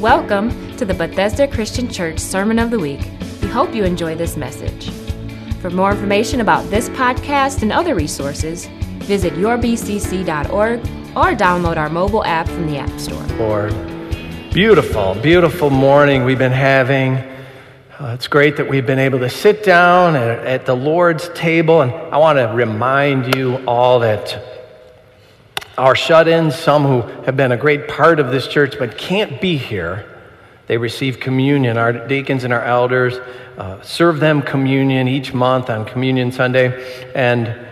Welcome to the Bethesda Christian Church Sermon of the Week. We hope you enjoy this message. For more information about this podcast and other resources, visit yourbcc.org or download our mobile app from the App Store. Lord, beautiful, beautiful morning we've been having. Uh, it's great that we've been able to sit down at, at the Lord's table, and I want to remind you all that our shut ins, some who have been a great part of this church but can't be here, they receive communion. Our deacons and our elders uh, serve them communion each month on Communion Sunday, and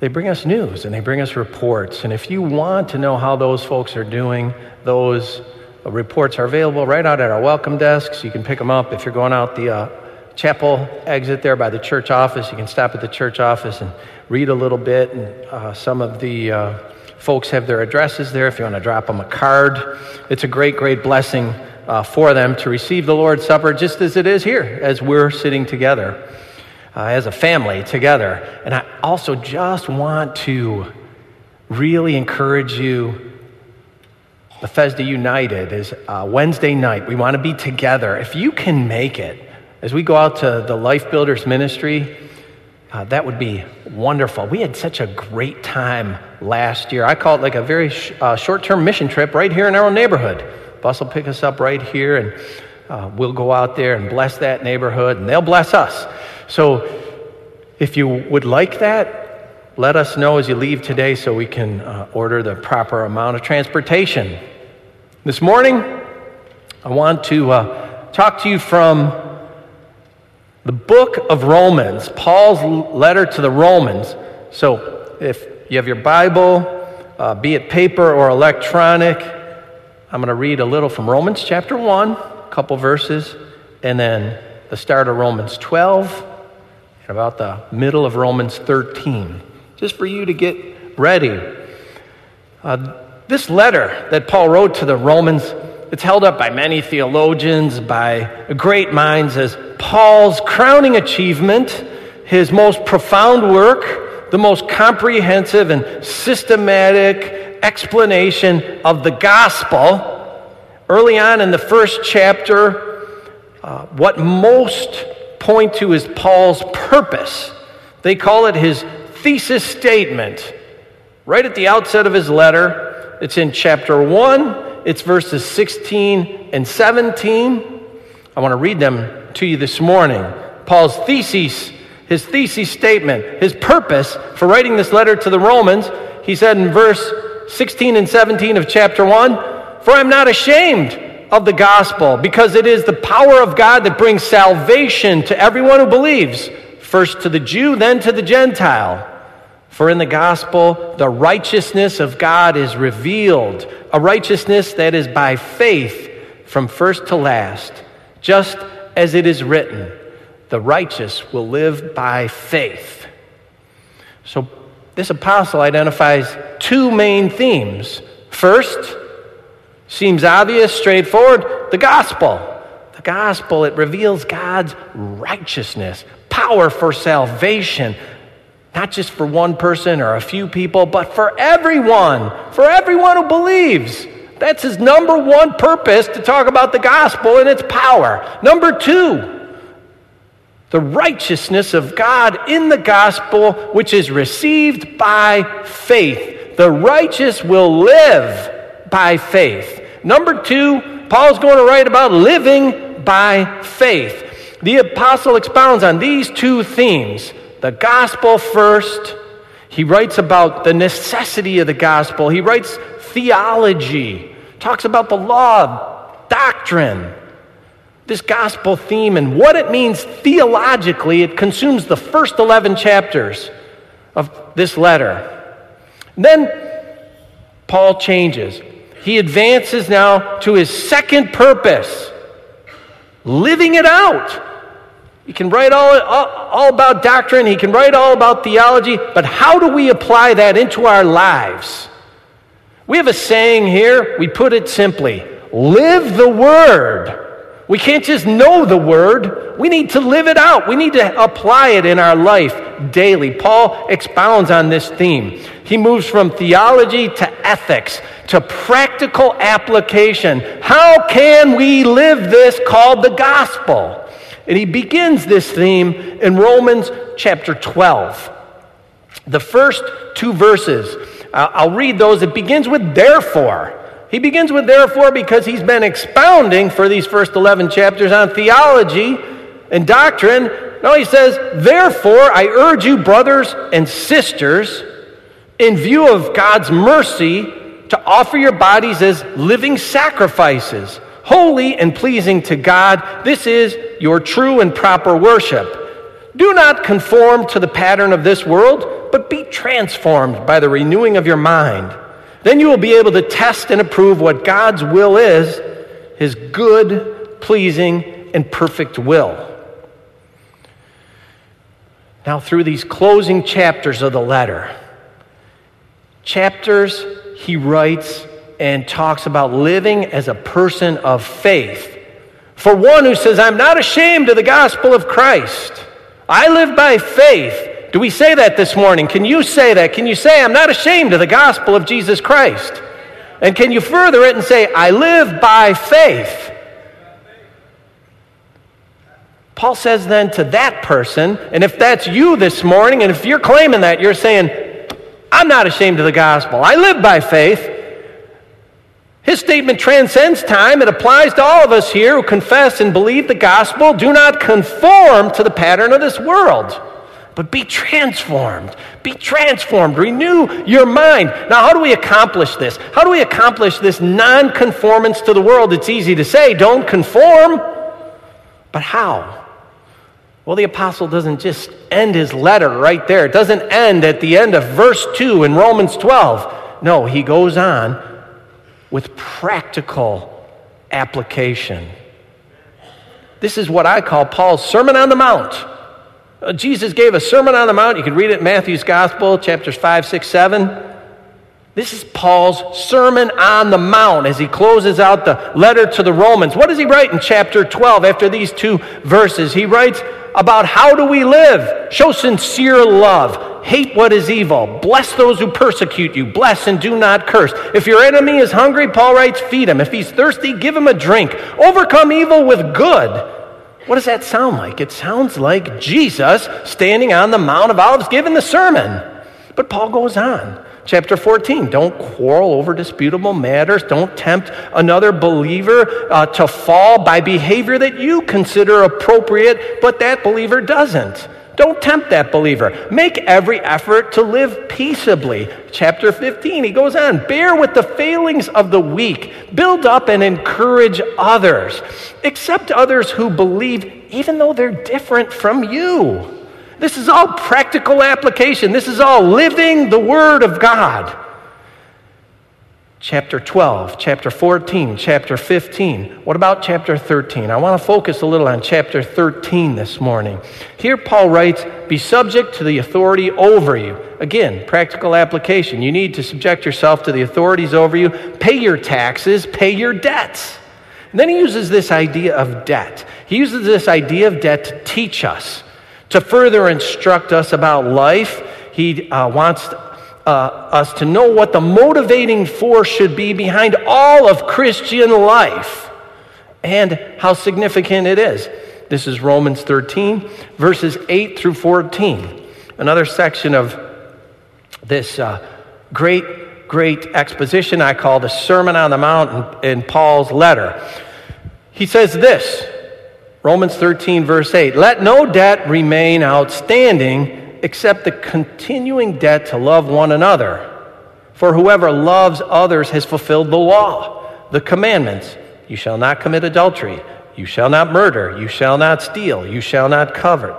they bring us news and they bring us reports. And if you want to know how those folks are doing, those reports are available right out at our welcome desks. You can pick them up if you're going out the uh, chapel exit there by the church office. You can stop at the church office and read a little bit. And uh, some of the uh, folks have their addresses there if you want to drop them a card. It's a great, great blessing uh, for them to receive the Lord's Supper just as it is here, as we're sitting together uh, as a family together. And I also just want to really encourage you. Bethesda United is Wednesday night. We want to be together. If you can make it, as we go out to the Life Builders Ministry, uh, that would be wonderful. We had such a great time last year. I call it like a very sh- uh, short term mission trip right here in our own neighborhood. Bus will pick us up right here, and uh, we'll go out there and bless that neighborhood, and they'll bless us. So if you would like that, let us know as you leave today so we can uh, order the proper amount of transportation. This morning, I want to uh, talk to you from the book of Romans, Paul's letter to the Romans. So if you have your Bible, uh, be it paper or electronic, I'm going to read a little from Romans chapter 1, a couple verses, and then the start of Romans 12, and about the middle of Romans 13, just for you to get ready. Uh, this letter that Paul wrote to the Romans, it's held up by many theologians, by great minds as Paul's crowning achievement, his most profound work, the most comprehensive and systematic explanation of the gospel. Early on in the first chapter, uh, what most point to is Paul's purpose. They call it his thesis statement. Right at the outset of his letter, it's in chapter 1, it's verses 16 and 17. I want to read them to you this morning. Paul's thesis, his thesis statement, his purpose for writing this letter to the Romans, he said in verse 16 and 17 of chapter 1 For I'm not ashamed of the gospel, because it is the power of God that brings salvation to everyone who believes, first to the Jew, then to the Gentile. For in the gospel, the righteousness of God is revealed, a righteousness that is by faith from first to last, just as it is written, the righteous will live by faith. So, this apostle identifies two main themes. First, seems obvious, straightforward, the gospel. The gospel, it reveals God's righteousness, power for salvation, not just for one person or a few people, but for everyone, for everyone who believes. That's his number one purpose to talk about the gospel and its power. Number two, the righteousness of God in the gospel, which is received by faith. The righteous will live by faith. Number two, Paul's going to write about living by faith. The apostle expounds on these two themes the gospel first. He writes about the necessity of the gospel. He writes theology talks about the law, doctrine, this gospel theme, and what it means theologically. It consumes the first 11 chapters of this letter. then Paul changes. He advances now to his second purpose living it out. He can write all, all, all, about doctrine, he can write all about theology, but how do we apply that into our lives? We have a saying here, we put it simply live the word. We can't just know the word, we need to live it out. We need to apply it in our life daily. Paul expounds on this theme. He moves from theology to ethics to practical application. How can we live this called the gospel? And he begins this theme in Romans chapter 12. The first two verses, uh, I'll read those. It begins with therefore. He begins with therefore because he's been expounding for these first 11 chapters on theology and doctrine. Now he says, Therefore, I urge you, brothers and sisters, in view of God's mercy, to offer your bodies as living sacrifices, holy and pleasing to God. This is your true and proper worship. Do not conform to the pattern of this world, but be transformed by the renewing of your mind then you will be able to test and approve what God's will is, his good, pleasing, and perfect will. Now, through these closing chapters of the letter, chapters he writes and talks about living as a person of faith. For one who says, I'm not ashamed of the gospel of Christ, I live by faith. Do we say that this morning? Can you say that? Can you say, I'm not ashamed of the gospel of Jesus Christ? And can you further it and say, I live by faith? Paul says then to that person, and if that's you this morning, and if you're claiming that, you're saying, I'm not ashamed of the gospel. I live by faith. His statement transcends time. It applies to all of us here who confess and believe the gospel. Do not conform to the pattern of this world but be transformed. Be transformed. Renew your mind. Now, how do we accomplish this? How do we accomplish this non conformance to the world? It's easy to say, don't conform. But how? Well, the apostle doesn't just end his letter right there. It doesn't end at the end of verse 2 in Romans 12. No, he goes on with practical application. This is what I call Paul's Sermon on the Mount. Uh, Jesus gave a Sermon on the Mount. You can read it in Matthew's Gospel, chapters 5, 6, 7. This is Paul's Sermon on the Mount as he closes out the letter to the Romans. What does he write in chapter 12 after these two verses? He writes about how do we live? Show sincere love. Hate what is evil. Bless those who persecute you. Bless and do not curse. If your enemy is hungry, Paul writes, feed him. If he's thirsty, give him a drink. Overcome evil with good. What does that sound like? It sounds like Jesus standing on the Mount of Olives giving the sermon. But Paul goes on. Chapter 14, don't quarrel over disputable matters. Don't tempt another believer uh, to fall by behavior that you consider appropriate, but that believer doesn't. Don't tempt that believer. Make every effort to live peaceably. Chapter 15, he goes on bear with the failings of the weak, build up and encourage others. Accept others who believe, even though they're different from you. This is all practical application. This is all living the Word of God chapter 12, chapter 14, chapter 15. What about chapter 13? I want to focus a little on chapter 13 this morning. Here, Paul writes, Be subject to the authority over you. Again, practical application. You need to subject yourself to the authorities over you, pay your taxes, pay your debts. And then he uses this idea of debt. He uses this idea of debt to teach us, to further instruct us about life. He uh, wants uh, us to know what the motivating force should be behind all of Christian life and how significant it is. This is Romans 13, verses 8 through 14. Another section of this uh, great, great exposition I call the Sermon on the Mount in, in Paul's letter. He says this Romans 13, verse 8 Let no debt remain outstanding except the continuing debt to love one another. For whoever loves others has fulfilled the law, the commandments. You shall not commit adultery. You shall not murder. You shall not steal. You shall not covet.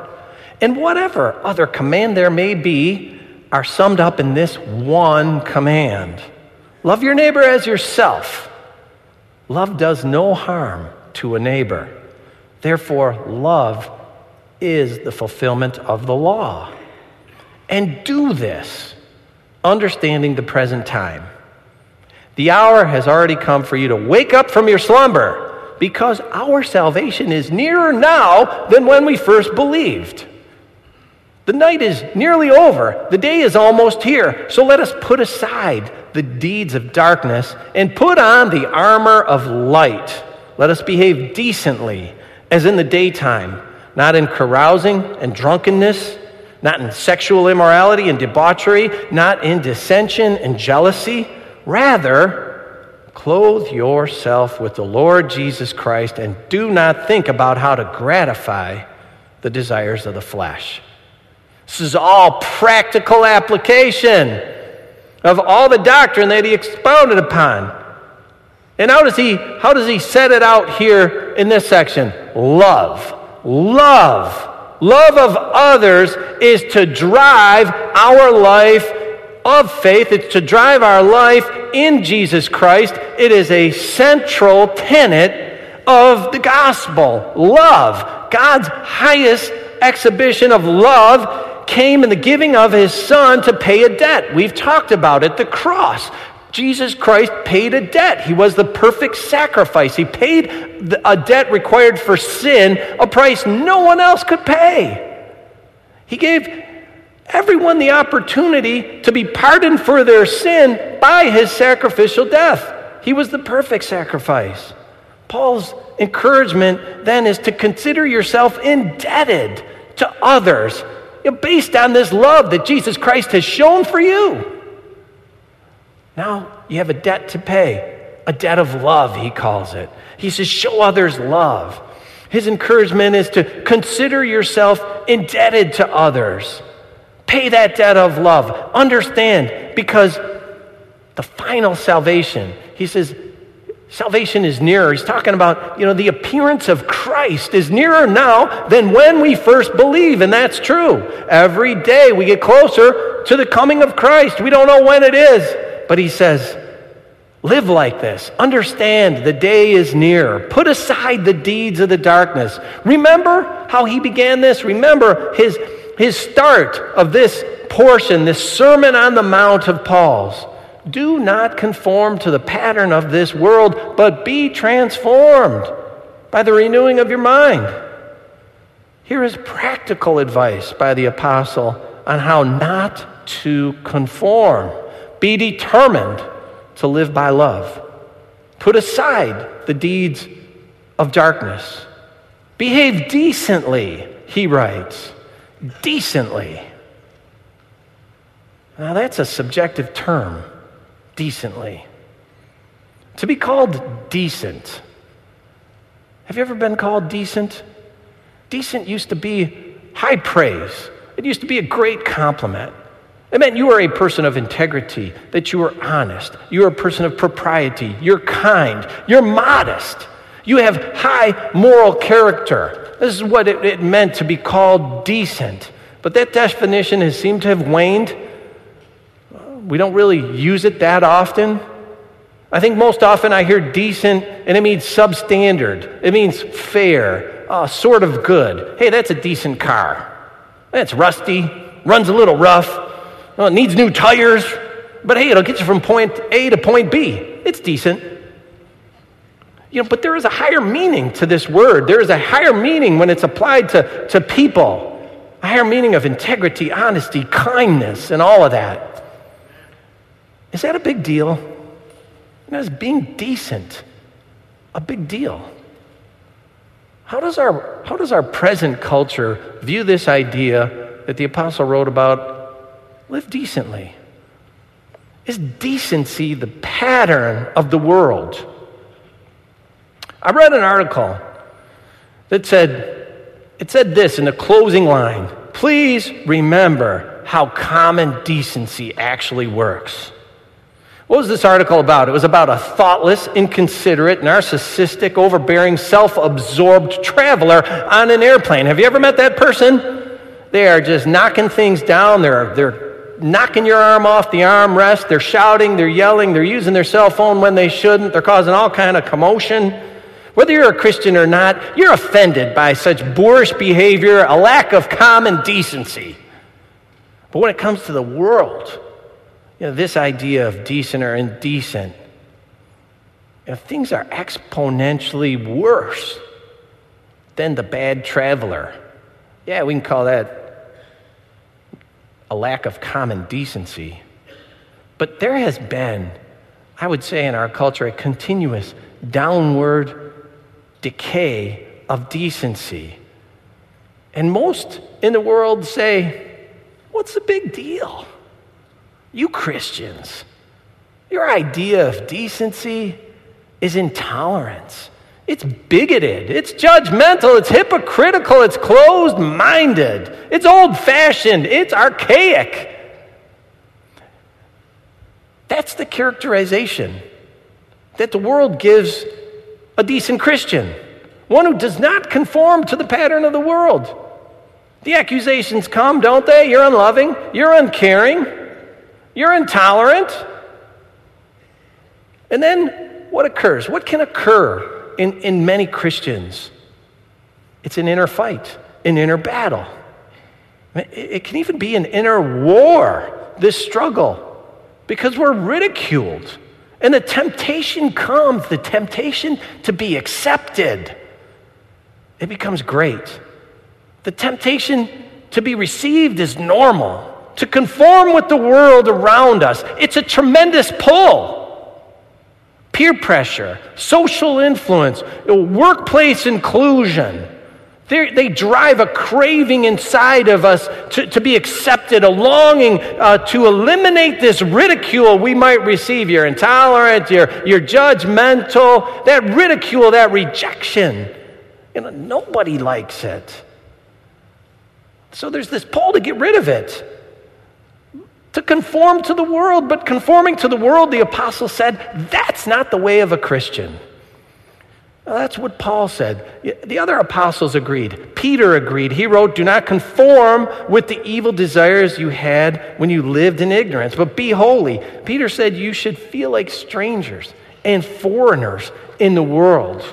And whatever other command there may be are summed up in this one command love your neighbor as yourself. Love does no harm to a neighbor. Therefore, love is the fulfillment of the law. And do this, understanding the present time. The hour has already come for you to wake up from your slumber, Because our salvation is nearer now than when we first believed. The night is nearly over. The day is almost here. So let us put aside the deeds of darkness and put on the armor of light. Let us behave decently as in the daytime, not in carousing and drunkenness, not in sexual immorality and debauchery, not in dissension and jealousy. Rather, clothe yourself with the Lord Jesus Christ and do not think about how to gratify the desires of the flesh. This is all practical application of all the doctrine that he expounded upon. And how does he how does he set it out here in this section? Love. Love. Love of others is to drive our life of faith. It's to drive our life in Jesus Christ. It is a central tenet of the gospel. Love. God's highest exhibition of love came in the giving of his son to pay a debt. We've talked about it, the cross. Jesus Christ paid a debt. He was the perfect sacrifice. He paid a debt required for sin, a price no one else could pay. He gave everyone the opportunity to be pardoned for their sin by his sacrificial death. He was the perfect sacrifice. Paul's encouragement then is to consider yourself indebted to others based on this love that Jesus Christ has shown for you. Now you have a debt to pay, a debt of love, he calls it. He says, show others love. His encouragement is to consider yourself indebted to others. Pay that debt of love. Understand, because the final salvation, he says, Salvation is nearer. He's talking about, you know, the appearance of Christ is nearer now than when we first believe, and that's true. Every day we get closer to the coming of Christ. We don't know when it is, but he says, live like this. Understand the day is near. Put aside the deeds of the darkness. Remember how he began this? Remember his, his start of this portion, this Sermon on the Mount of Paul's. Do not conform to the pattern of this world, but be transformed by the renewing of your mind. Here is practical advice by the apostle on how not to conform. Be determined to live by love. Put aside the deeds of darkness. Behave decently, he writes. Decently. Now, that's a subjective term decently. To be called decent. Have you ever been called decent? Decent used to be high praise, it used to be a great compliment. It meant you were a person of integrity, that you were honest, you were a person of propriety, you're kind, you're modest, you have high moral character. This is what it, it meant to be called decent. But that definition has seemed to have waned we don't really use it that often. I think most often I hear decent and it means substandard. It means fair, uh, sort of good. Hey, that's a decent car. That's rusty, runs a little rough, well, it needs new tires, but hey, it'll get you from point A to point B. It's decent. You know, but there is a higher meaning to this word. There is a higher meaning when it's applied to, to people, a higher meaning of integrity, honesty, kindness, and all of that. Is that a big deal? You know, is being decent a big deal? How does, our, how does our present culture view this idea that the apostle wrote about live decently? Is decency the pattern of the world? I read an article that said, it said this in the closing line Please remember how common decency actually works. What was this article about? It was about a thoughtless, inconsiderate, narcissistic, overbearing, self absorbed traveler on an airplane. Have you ever met that person? They are just knocking things down. They're, they're knocking your arm off the armrest. They're shouting. They're yelling. They're using their cell phone when they shouldn't. They're causing all kind of commotion. Whether you're a Christian or not, you're offended by such boorish behavior, a lack of common decency. But when it comes to the world, you know, this idea of decent or indecent, you know, things are exponentially worse than the bad traveler. Yeah, we can call that a lack of common decency. But there has been, I would say, in our culture, a continuous downward decay of decency. And most in the world say, What's the big deal? You Christians, your idea of decency is intolerance. It's bigoted. It's judgmental. It's hypocritical. It's closed minded. It's old fashioned. It's archaic. That's the characterization that the world gives a decent Christian, one who does not conform to the pattern of the world. The accusations come, don't they? You're unloving, you're uncaring, you're intolerant. And then what occurs? What can occur in, in many Christians? It's an inner fight, an inner battle. It can even be an inner war, this struggle, because we're ridiculed. And the temptation comes, the temptation to be accepted. It becomes great. The temptation to be received is normal, to conform with the world around us. It's a tremendous pull. Peer pressure, social influence, workplace inclusion. They're, they drive a craving inside of us to, to be accepted, a longing uh, to eliminate this ridicule we might receive. You're intolerant, you're, you're judgmental. That ridicule, that rejection. You know, nobody likes it. So there's this pull to get rid of it, to conform to the world. But conforming to the world, the apostle said, that's not the way of a Christian. Well, that's what Paul said. The other apostles agreed. Peter agreed. He wrote, Do not conform with the evil desires you had when you lived in ignorance, but be holy. Peter said you should feel like strangers and foreigners in the world.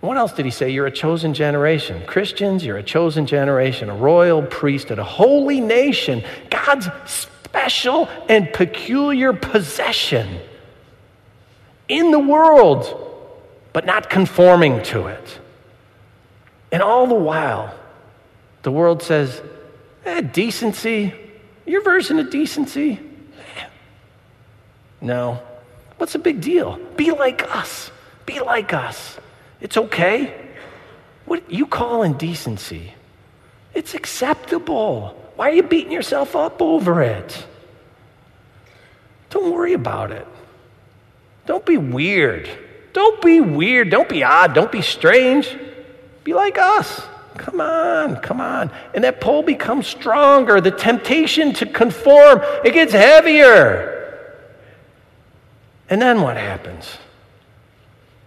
What else did he say? You're a chosen generation. Christians, you're a chosen generation, a royal priesthood, a holy nation, God's special and peculiar possession in the world, but not conforming to it. And all the while, the world says, eh, decency, your version of decency? No. What's the big deal? Be like us. Be like us. It's okay. What you call indecency? It's acceptable. Why are you beating yourself up over it? Don't worry about it. Don't be weird. Don't be weird. Don't be odd. Don't be strange. Be like us. Come on, come on. And that pull becomes stronger. The temptation to conform, it gets heavier. And then what happens?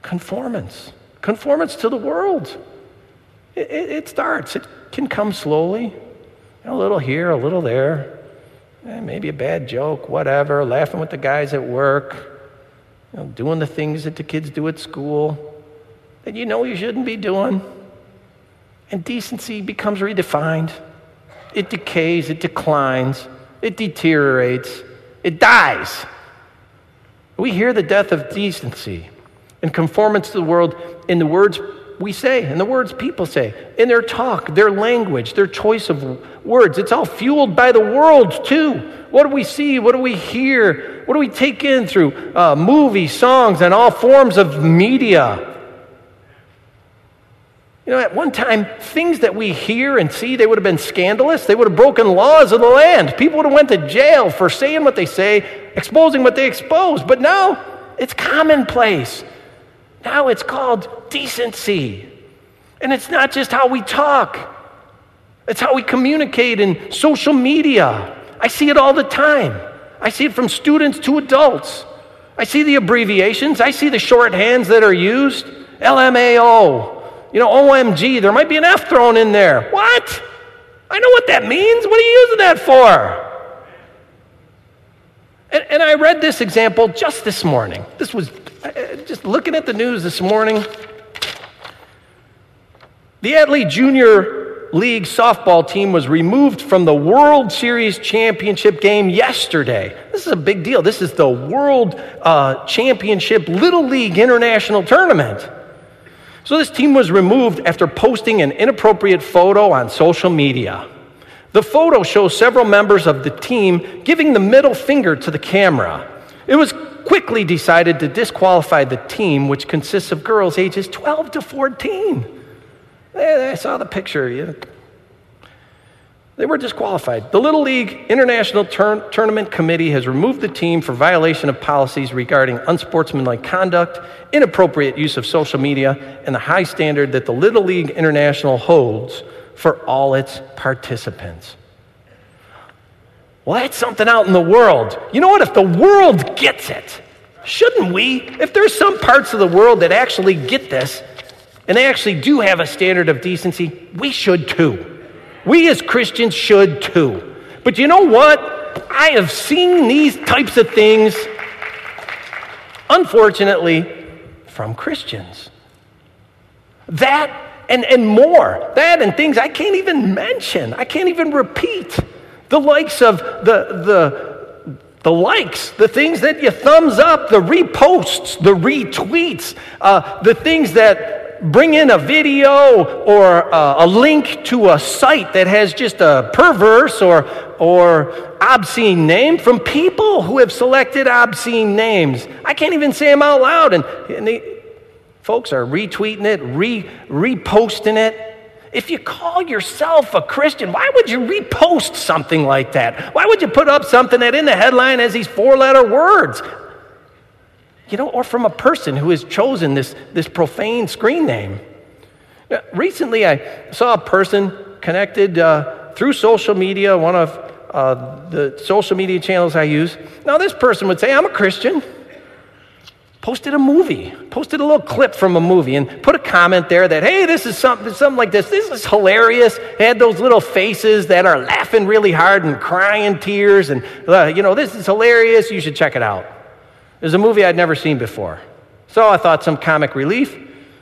Conformance. Conformance to the world. It, it, it starts, it can come slowly. A little here, a little there. Eh, maybe a bad joke, whatever. Laughing with the guys at work. You know, doing the things that the kids do at school that you know you shouldn't be doing. And decency becomes redefined. It decays, it declines, it deteriorates, it dies. We hear the death of decency and conformance to the world in the words we say, in the words people say, in their talk, their language, their choice of words. It's all fueled by the world, too. What do we see? What do we hear? What do we take in through uh, movies, songs, and all forms of media? You know, at one time, things that we hear and see, they would have been scandalous. They would have broken laws of the land. People would have went to jail for saying what they say, exposing what they expose. But now, it's commonplace. Now it's called decency. And it's not just how we talk, it's how we communicate in social media. I see it all the time. I see it from students to adults. I see the abbreviations, I see the shorthands that are used. LMAO, you know, OMG, there might be an F thrown in there. What? I know what that means. What are you using that for? And, and I read this example just this morning. This was just looking at the news this morning. The Atlee Junior League softball team was removed from the World Series championship game yesterday. This is a big deal. This is the World uh, Championship Little League International Tournament. So, this team was removed after posting an inappropriate photo on social media. The photo shows several members of the team giving the middle finger to the camera. It was quickly decided to disqualify the team, which consists of girls ages 12 to 14. I saw the picture. They were disqualified. The Little League International Tur- Tournament Committee has removed the team for violation of policies regarding unsportsmanlike conduct, inappropriate use of social media, and the high standard that the Little League International holds for all its participants. Well, that's something out in the world. You know what? If the world gets it, shouldn't we? If there's some parts of the world that actually get this, and they actually do have a standard of decency, we should too. We as Christians should too. But you know what? I have seen these types of things, unfortunately, from Christians. That and, and more. That and things I can't even mention, I can't even repeat. The likes of the, the, the likes, the things that you thumbs up, the reposts, the retweets, uh, the things that bring in a video or a, a link to a site that has just a perverse or, or obscene name from people who have selected obscene names. I can't even say them out loud. And, and folks are retweeting it, re, reposting it. If you call yourself a Christian, why would you repost something like that? Why would you put up something that in the headline has these four letter words? you know, or from a person who has chosen this, this profane screen name. Recently, I saw a person connected uh, through social media, one of uh, the social media channels I use. Now, this person would say, I'm a Christian. Posted a movie, posted a little clip from a movie, and put a comment there that, hey, this is something, something like this. This is hilarious. had those little faces that are laughing really hard and crying tears, and, uh, you know, this is hilarious. You should check it out. It was a movie I'd never seen before. So I thought some comic relief.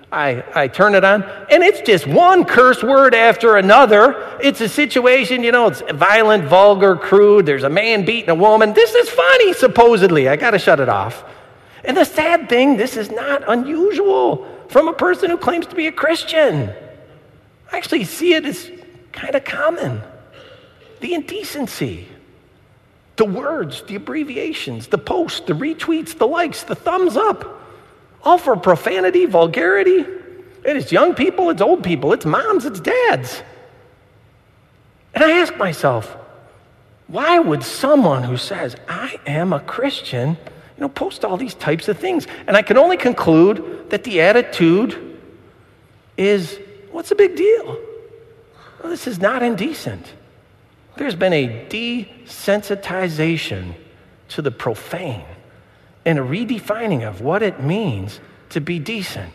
I, I turn it on, and it's just one curse word after another. It's a situation, you know, it's violent, vulgar, crude. There's a man beating a woman. This is funny, supposedly. I got to shut it off. And the sad thing, this is not unusual from a person who claims to be a Christian. I actually see it as kind of common. The indecency, the words, the abbreviations, the posts, the retweets, the likes, the thumbs up, all for profanity, vulgarity. And it's young people, it's old people, it's moms, it's dads. And I ask myself, why would someone who says, I am a Christian, you know, post all these types of things? And I can only conclude that the attitude is, what's the big deal? Well, this is not indecent. There's been a desensitization to the profane and a redefining of what it means to be decent.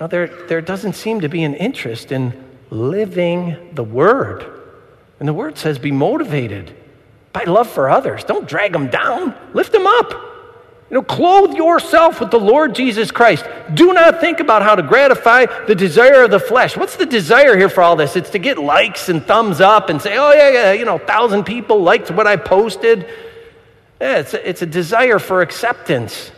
Now, there, there doesn't seem to be an interest in living the Word. And the Word says, be motivated by love for others. Don't drag them down, lift them up. You know, clothe yourself with the Lord Jesus Christ. Do not think about how to gratify the desire of the flesh. What's the desire here for all this? It's to get likes and thumbs up and say, oh, yeah, yeah, you know, a thousand people liked what I posted. Yeah, it's a, it's a desire for acceptance.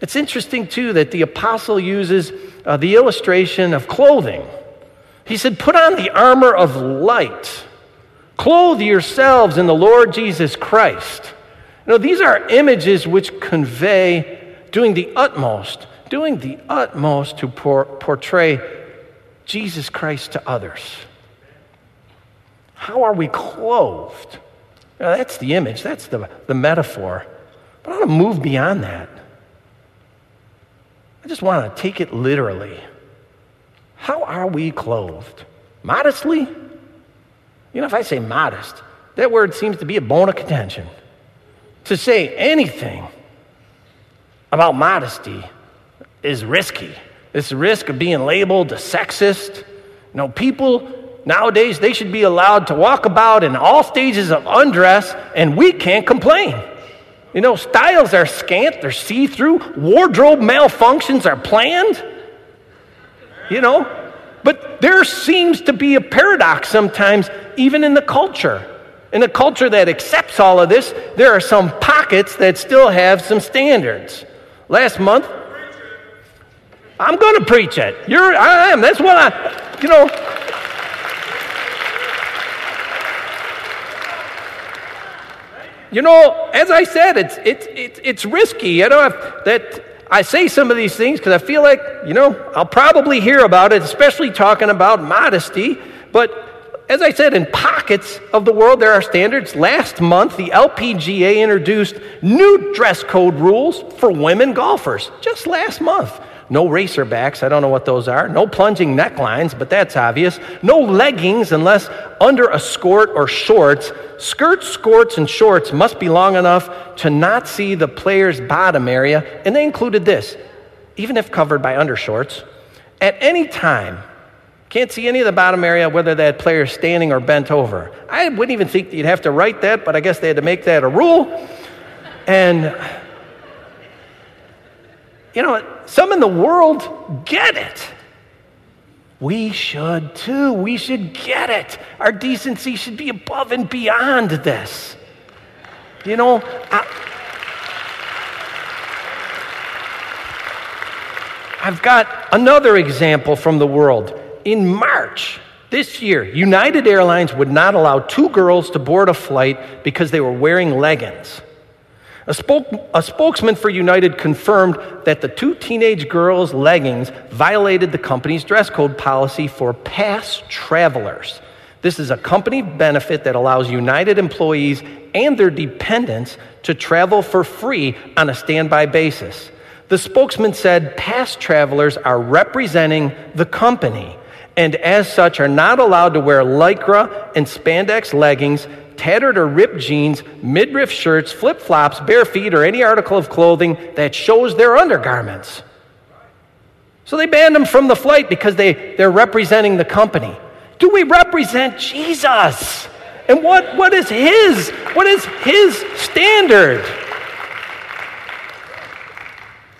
It's interesting, too, that the apostle uses uh, the illustration of clothing. He said, Put on the armor of light, clothe yourselves in the Lord Jesus Christ. Know, these are images which convey doing the utmost, doing the utmost to por- portray Jesus Christ to others. How are we clothed? Now, that's the image, that's the, the metaphor. But I want to move beyond that. I just want to take it literally. How are we clothed? Modestly? You know, if I say modest, that word seems to be a bone of contention to say anything about modesty is risky. It's the risk of being labeled a sexist. You know, people nowadays, they should be allowed to walk about in all stages of undress, and we can't complain. You know, styles are scant, they're see through, wardrobe malfunctions are planned. You know, But there seems to be a paradox sometimes, even in the culture. In a culture that accepts all of this, there are some pockets that still have some standards. Last month, I'm going to preach it. You're, I am. That's what I, you know. You know, as I said, it's, it's, it's, it's risky. You know, that I say some of these things because I feel like, you know, I'll probably hear about it, especially talking about modesty. But as I said, in pockets of the world, there are standards. Last month, the LPGA introduced new dress code rules for women golfers. Just last month. No racerbacks, I don't know what those are. No plunging necklines, but that's obvious. No leggings unless under a skirt or shorts. Skirts, skirts, and shorts must be long enough to not see the player's bottom area. And they included this even if covered by undershorts, at any time, can't see any of the bottom area, whether that player is standing or bent over. I wouldn't even think you'd have to write that, but I guess they had to make that a rule. And you know, some in the world get it. We should too. We should get it. Our decency should be above and beyond this. You know, I, I've got another example from the world. In March this year, United Airlines would not allow two girls to board a flight because they were wearing leggings. A, spoke, a, spokesman for United confirmed that the two teenage girls' leggings violated the company's dress code policy for pass travelers. This is a company benefit that allows United employees and their dependents to travel for free on a standby basis. The spokesman said pass travelers are representing the company and as such are not allowed to wear lycra and spandex leggings tattered or ripped jeans, midriff shirts, flip flops, bare feet, or any article of clothing that shows their undergarments. So they banned them from the flight because they, they're representing the company. Do we represent Jesus? And what, what is his? What is his standard?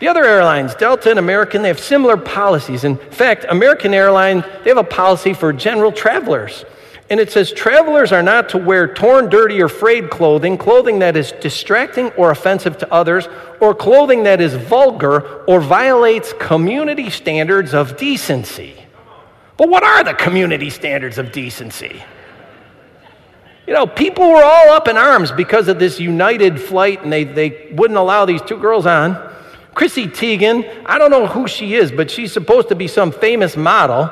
The other airlines, Delta and American, they have similar policies. In fact, American Airlines, they have a policy for general travelers. And it says, Travelers are not to wear torn, dirty, or frayed clothing, clothing that is distracting or offensive to others, or clothing that is vulgar or violates community standards of decency. But what are the community standards of decency? You know, people were all up in arms because of this United flight, and they, they wouldn't allow these two girls on. Chrissy Teigen, I don't know who she is, but she's supposed to be some famous model.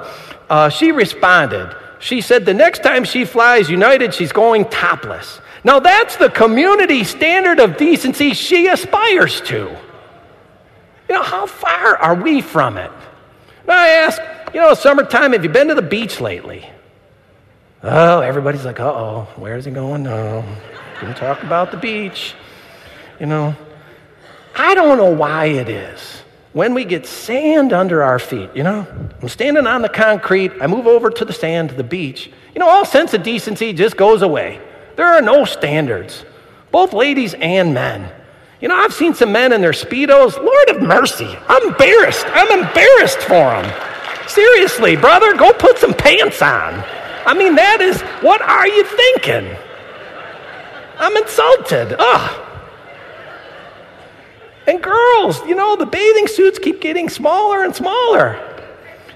Uh, she responded. She said the next time she flies United, she's going topless. Now, that's the community standard of decency she aspires to. You know, how far are we from it? Now, I ask, you know, summertime, have you been to the beach lately? Oh, everybody's like, uh oh, where's he going? No, didn't talk about the beach. You know, I don't know why it is when we get sand under our feet, you know, I'm standing on the concrete, I move over to the sand, to the beach, you know, all sense of decency just goes away. There are no standards, both ladies and men. You know, I've seen some men in their Speedos. Lord of mercy, I'm embarrassed. I'm embarrassed for them. Seriously, brother, go put some pants on. I mean, that is, what are you thinking? I'm insulted. Ugh. And girls, you know, the bathing suits keep getting smaller and smaller.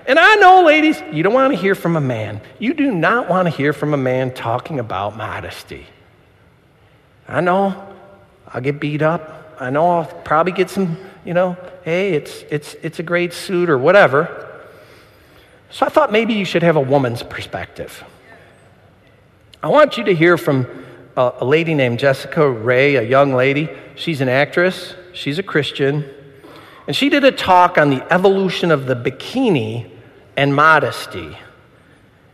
And I know, ladies, you don't want to hear from a man. You do not want to hear from a man talking about modesty. I know I'll get beat up. I know I'll probably get some, you know, hey, it's, it's, it's a great suit or whatever. So I thought maybe you should have a woman's perspective. I want you to hear from a, a lady named Jessica Rey, a young lady. She's an actress. She's a Christian. And she did a talk on the evolution of the bikini and modesty.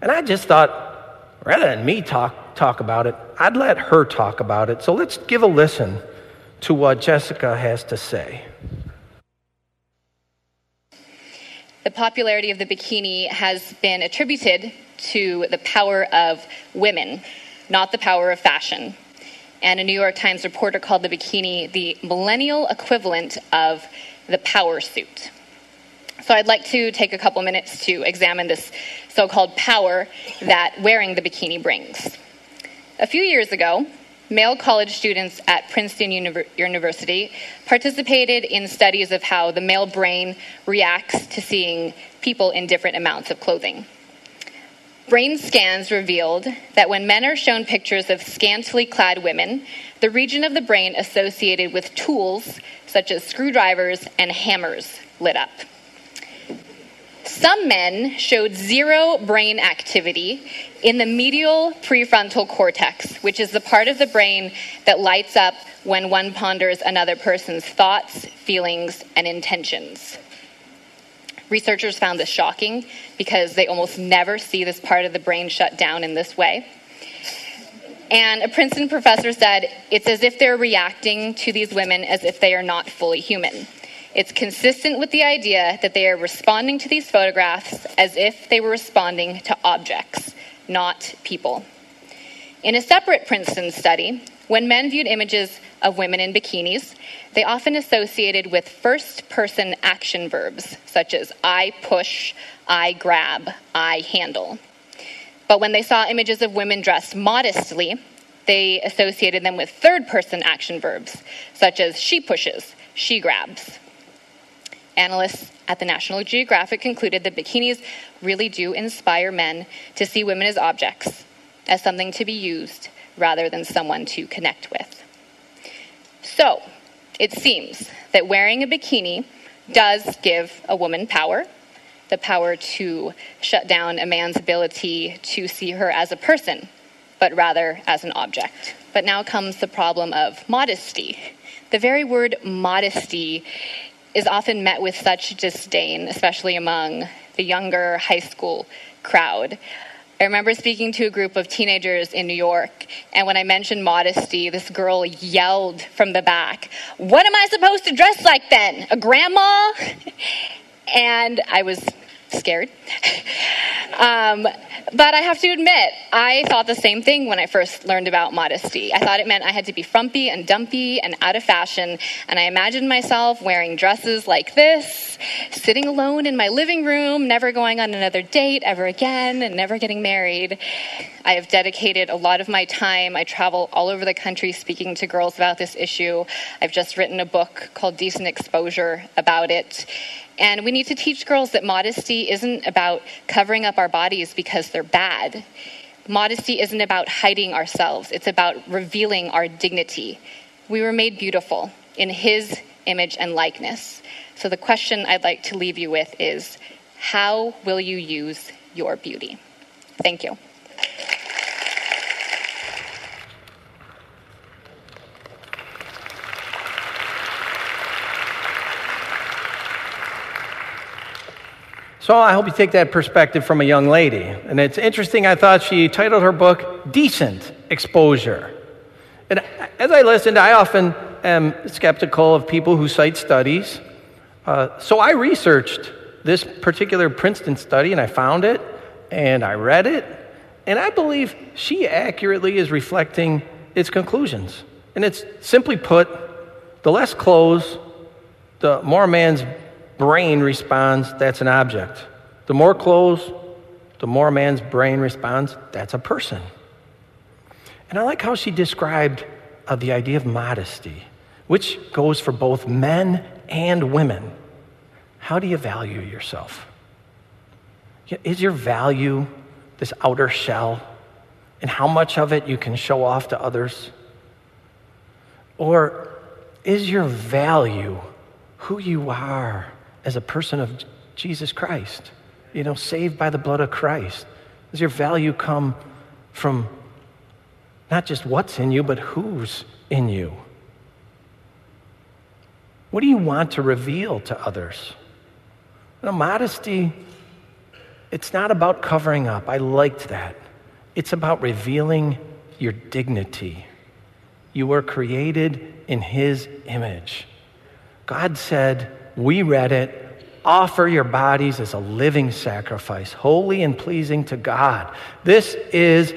And I just thought, rather than me talk, talk about it, I'd let her talk about it. So let's give a listen to what Jessica has to say. The popularity of the bikini has been attributed to the power of women, not the power of fashion and a New York Times reporter called the bikini the millennial equivalent of the power suit. So I'd like to take a couple minutes to examine this so called power that wearing the bikini brings. A few years ago, male college students at Princeton University participated in studies of how the male brain reacts to seeing people in different amounts of clothing. Brain scans revealed that when men are shown pictures of scantily clad women, the region of the brain associated with tools such as screwdrivers and hammers lit up. Some men showed zero brain activity in the medial prefrontal cortex, which is the part of the brain that lights up when one ponders another person's thoughts, feelings, and intentions. Researchers found this shocking because they almost never see this part of the brain shut down in this way. And a Princeton professor said it's as if they're reacting to these women as if they are not fully human. It's consistent with the idea that they are responding to these photographs as if they were responding to objects, not people. In a separate Princeton study, when men viewed images of women in bikinis, they often associated with first person action verbs, such as I push, I grab, I handle. But when they saw images of women dressed modestly, they associated them with third person action verbs, such as she pushes, she grabs. Analysts at the National Geographic concluded that bikinis really do inspire men to see women as objects, as something to be used rather than someone to connect with. So, it seems that wearing a bikini does give a woman power the power to shut down a man's ability to see her as a person, but rather as an object. But now comes the problem of modesty. The very word modesty is often met with such disdain, especially among the younger high school crowd. I remember speaking to a group of teenagers in New York, and when I mentioned modesty, this girl yelled from the back, What am I supposed to dress like then? A grandma? And I was scared. um, but I have to admit, I thought the same thing when I first learned about modesty. I thought it meant I had to be frumpy and dumpy and out of fashion, and I imagined myself wearing dresses like this, sitting alone in my living room, never going on another date ever again, and never getting married. I have dedicated a lot of my time. I travel all over the country speaking to girls about this issue. I've just written a book called Decent Exposure about it. And we need to teach girls that modesty isn't about covering up our bodies because they're bad. Modesty isn't about hiding ourselves, it's about revealing our dignity. We were made beautiful in His image and likeness. So the question I'd like to leave you with is how will you use your beauty? Thank you. So I hope you take that perspective from a young lady. And it's interesting, I thought she titled her book Decent Exposure. And as I listened, I often am skeptical of people who cite studies. Uh, so I researched this particular Princeton study and I found it and I read it. And I believe she accurately is reflecting its conclusions. And it's simply put the less clothes, the more a man's brain responds, that's an object. The more clothes, the more a man's brain responds, that's a person. And I like how she described uh, the idea of modesty, which goes for both men and women. How do you value yourself? Is your value this outer shell and how much of it you can show off to others? Or is your value who you are as a person of Jesus Christ, you know, saved by the blood of Christ? Does your value come from not just what's in you, but who's in you? What do you want to reveal to others? You know, modesty, it's not about covering up. I liked that. It's about revealing your dignity. You were created in His image. God said, we read it. Offer your bodies as a living sacrifice, holy and pleasing to God. This is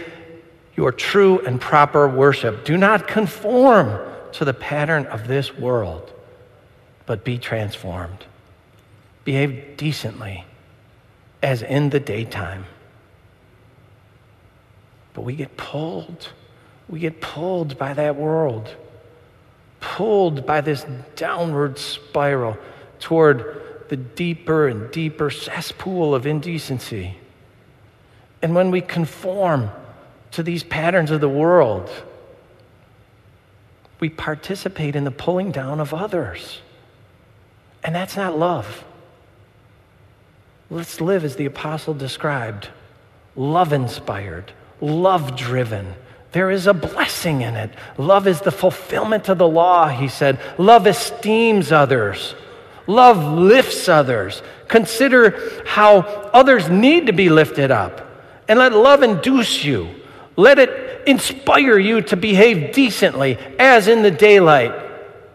your true and proper worship. Do not conform to the pattern of this world, but be transformed. behave decently as in the daytime. But we get pulled. We get pulled by that world, pulled by this downward spiral toward the deeper and deeper cesspool of indecency. And when we conform to these patterns of the world, we participate in the pulling down of others. And that's not love. Let's live as the apostle described love inspired, love driven. There is a blessing in it. Love is the fulfillment of the law, he said. Love esteems others. Love lifts others. Consider how others need to be lifted up. And let love induce you. Let it inspire you to behave decently as in the daylight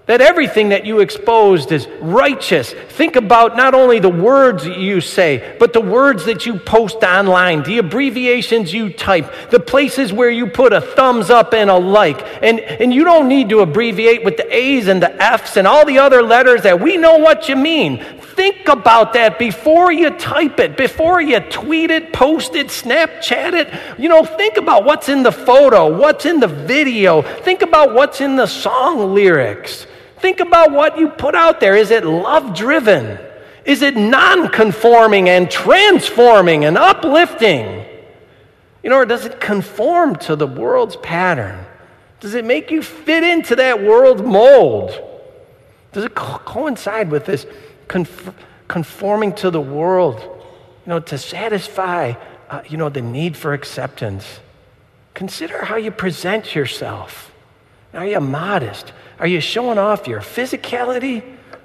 that everything that you exposed is righteous. Think about not only the words you say, but the words that you post online, the abbreviations you type, the places where you put a thumbs up and a like. And, and you don't need to abbreviate with the A's and the F's and all the other letters that we know what you mean. Think about that before you type it, before you tweet it, post it, Snapchat it. You know, think about what's in the photo, what's in the video. Think about what's in the song lyrics. Think about what you put out there. Is it love driven? Is it non conforming and transforming and uplifting? You know, or does it conform to the world's pattern? Does it make you fit into that world mold? Does it co- coincide with this conforming to the world, you know, to satisfy, uh, you know, the need for acceptance? Consider how you present yourself. Are you modest? Are you showing off your physicality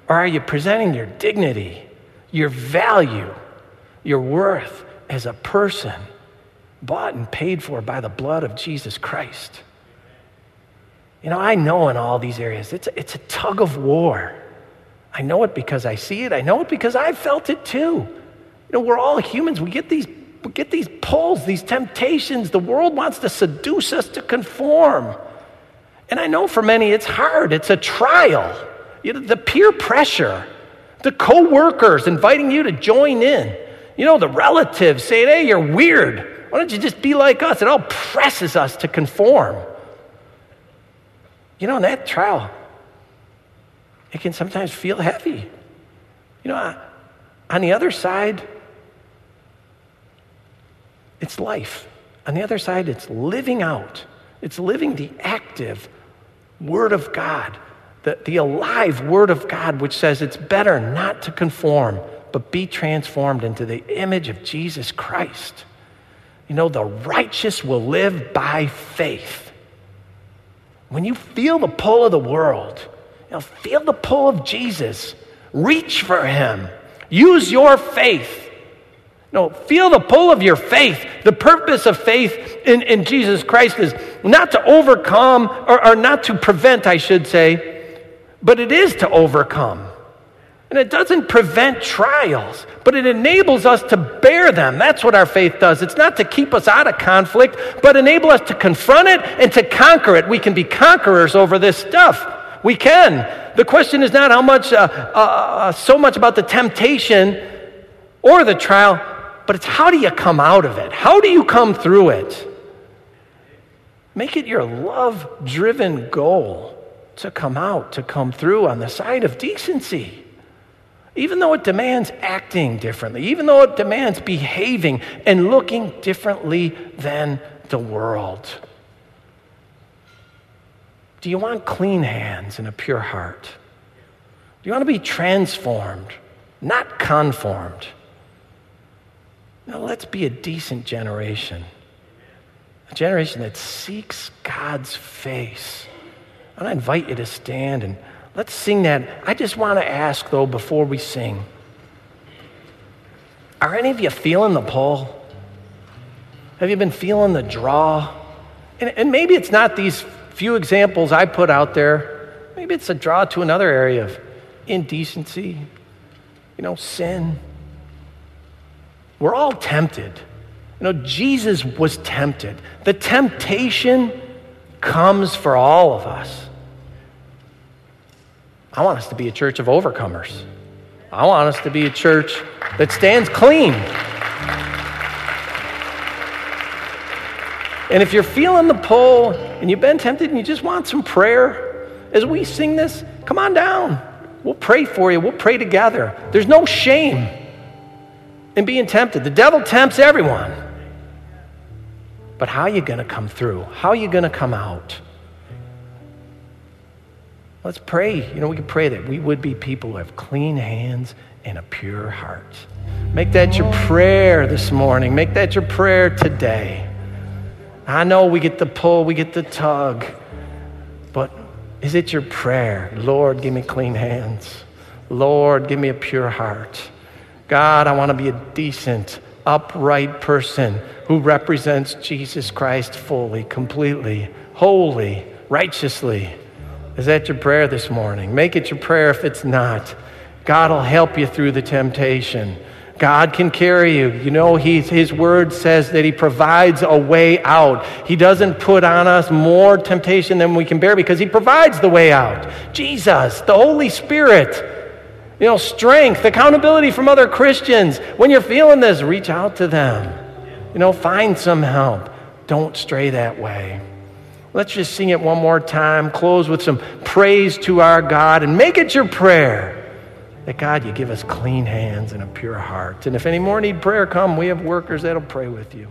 or are you presenting your dignity, your value, your worth as a person bought and paid for by the blood of Jesus Christ? You know, I know in all these areas, it's, it's a tug of war. I know it because I see it. I know it because I've felt it too. You know, we're all humans. We get these, we get these pulls, these temptations. The world wants to seduce us to conform. And I know for many it's hard, it's a trial. You know, the peer pressure, the coworkers inviting you to join in, you know, the relatives saying, hey, you're weird. Why don't you just be like us? It all presses us to conform. You know, in that trial, it can sometimes feel heavy. You know, on the other side, it's life. On the other side, it's living out. It's living the active, Word of God, the, the alive Word of God, which says it's better not to conform, but be transformed into the image of Jesus Christ. You know, the righteous will live by faith. When you feel the pull of the world, you know, feel the pull of Jesus. Reach for him. Use your faith. No, feel the pull of your faith. The purpose of faith in, in Jesus Christ is not to overcome, or, or not to prevent, I should say, but it is to overcome. And it doesn't prevent trials, but it enables us to bear them. That's what our faith does. It's not to keep us out of conflict, but enable us to confront it and to conquer it. We can be conquerors over this stuff. We can. The question is not how much, uh, uh, uh so much about the temptation or the trial, but it's how do you come out of it? How do you come through it? Make it your love driven goal to come out, to come through on the side of decency. Even though it demands acting differently, even though it demands behaving and looking differently than the world. Do you want clean hands and a pure heart? Do you want to be transformed, not conformed? Now, let's be a decent generation, a generation that seeks God's face. And I invite you to stand and let's sing that. I just want to ask, though, before we sing are any of you feeling the pull? Have you been feeling the draw? And, and maybe it's not these few examples I put out there. Maybe it's a draw to another area of indecency, you know, sin. We're all tempted. You know, Jesus was tempted. The temptation comes for all of us. I want us to be a church of overcomers. I want us to be a church that stands clean. And if you're feeling the pull and you've been tempted and you just want some prayer, as we sing this, come on down. We'll pray for you. We'll pray together. There's no shame in being tempted. The devil tempts everyone. But how are you going to come through? How are you going to come out? Let's pray. You know, we can pray that we would be people who have clean hands and a pure heart. Make that your prayer this morning. Make that your prayer today. I know we get the pull, we get the tug, but is it your prayer? Lord, give me clean hands. Lord, give me a pure heart. God, I want to be a decent, upright person who represents Jesus Christ fully, completely, wholly, righteously. Is that your prayer this morning? Make it your prayer if it's not. God will help you through the temptation. God can carry you. You know, His word says that He provides a way out. He doesn't put on us more temptation than we can bear because He provides the way out. Jesus, the Holy Spirit, you know, strength, accountability from other Christians. When you're feeling this, reach out to them. You know, find some help. Don't stray that way. Let's just sing it one more time, close with some praise to our God, and make it your prayer that God, you give us clean hands and a pure heart. And if any more need prayer, come. We have workers that'll pray with you.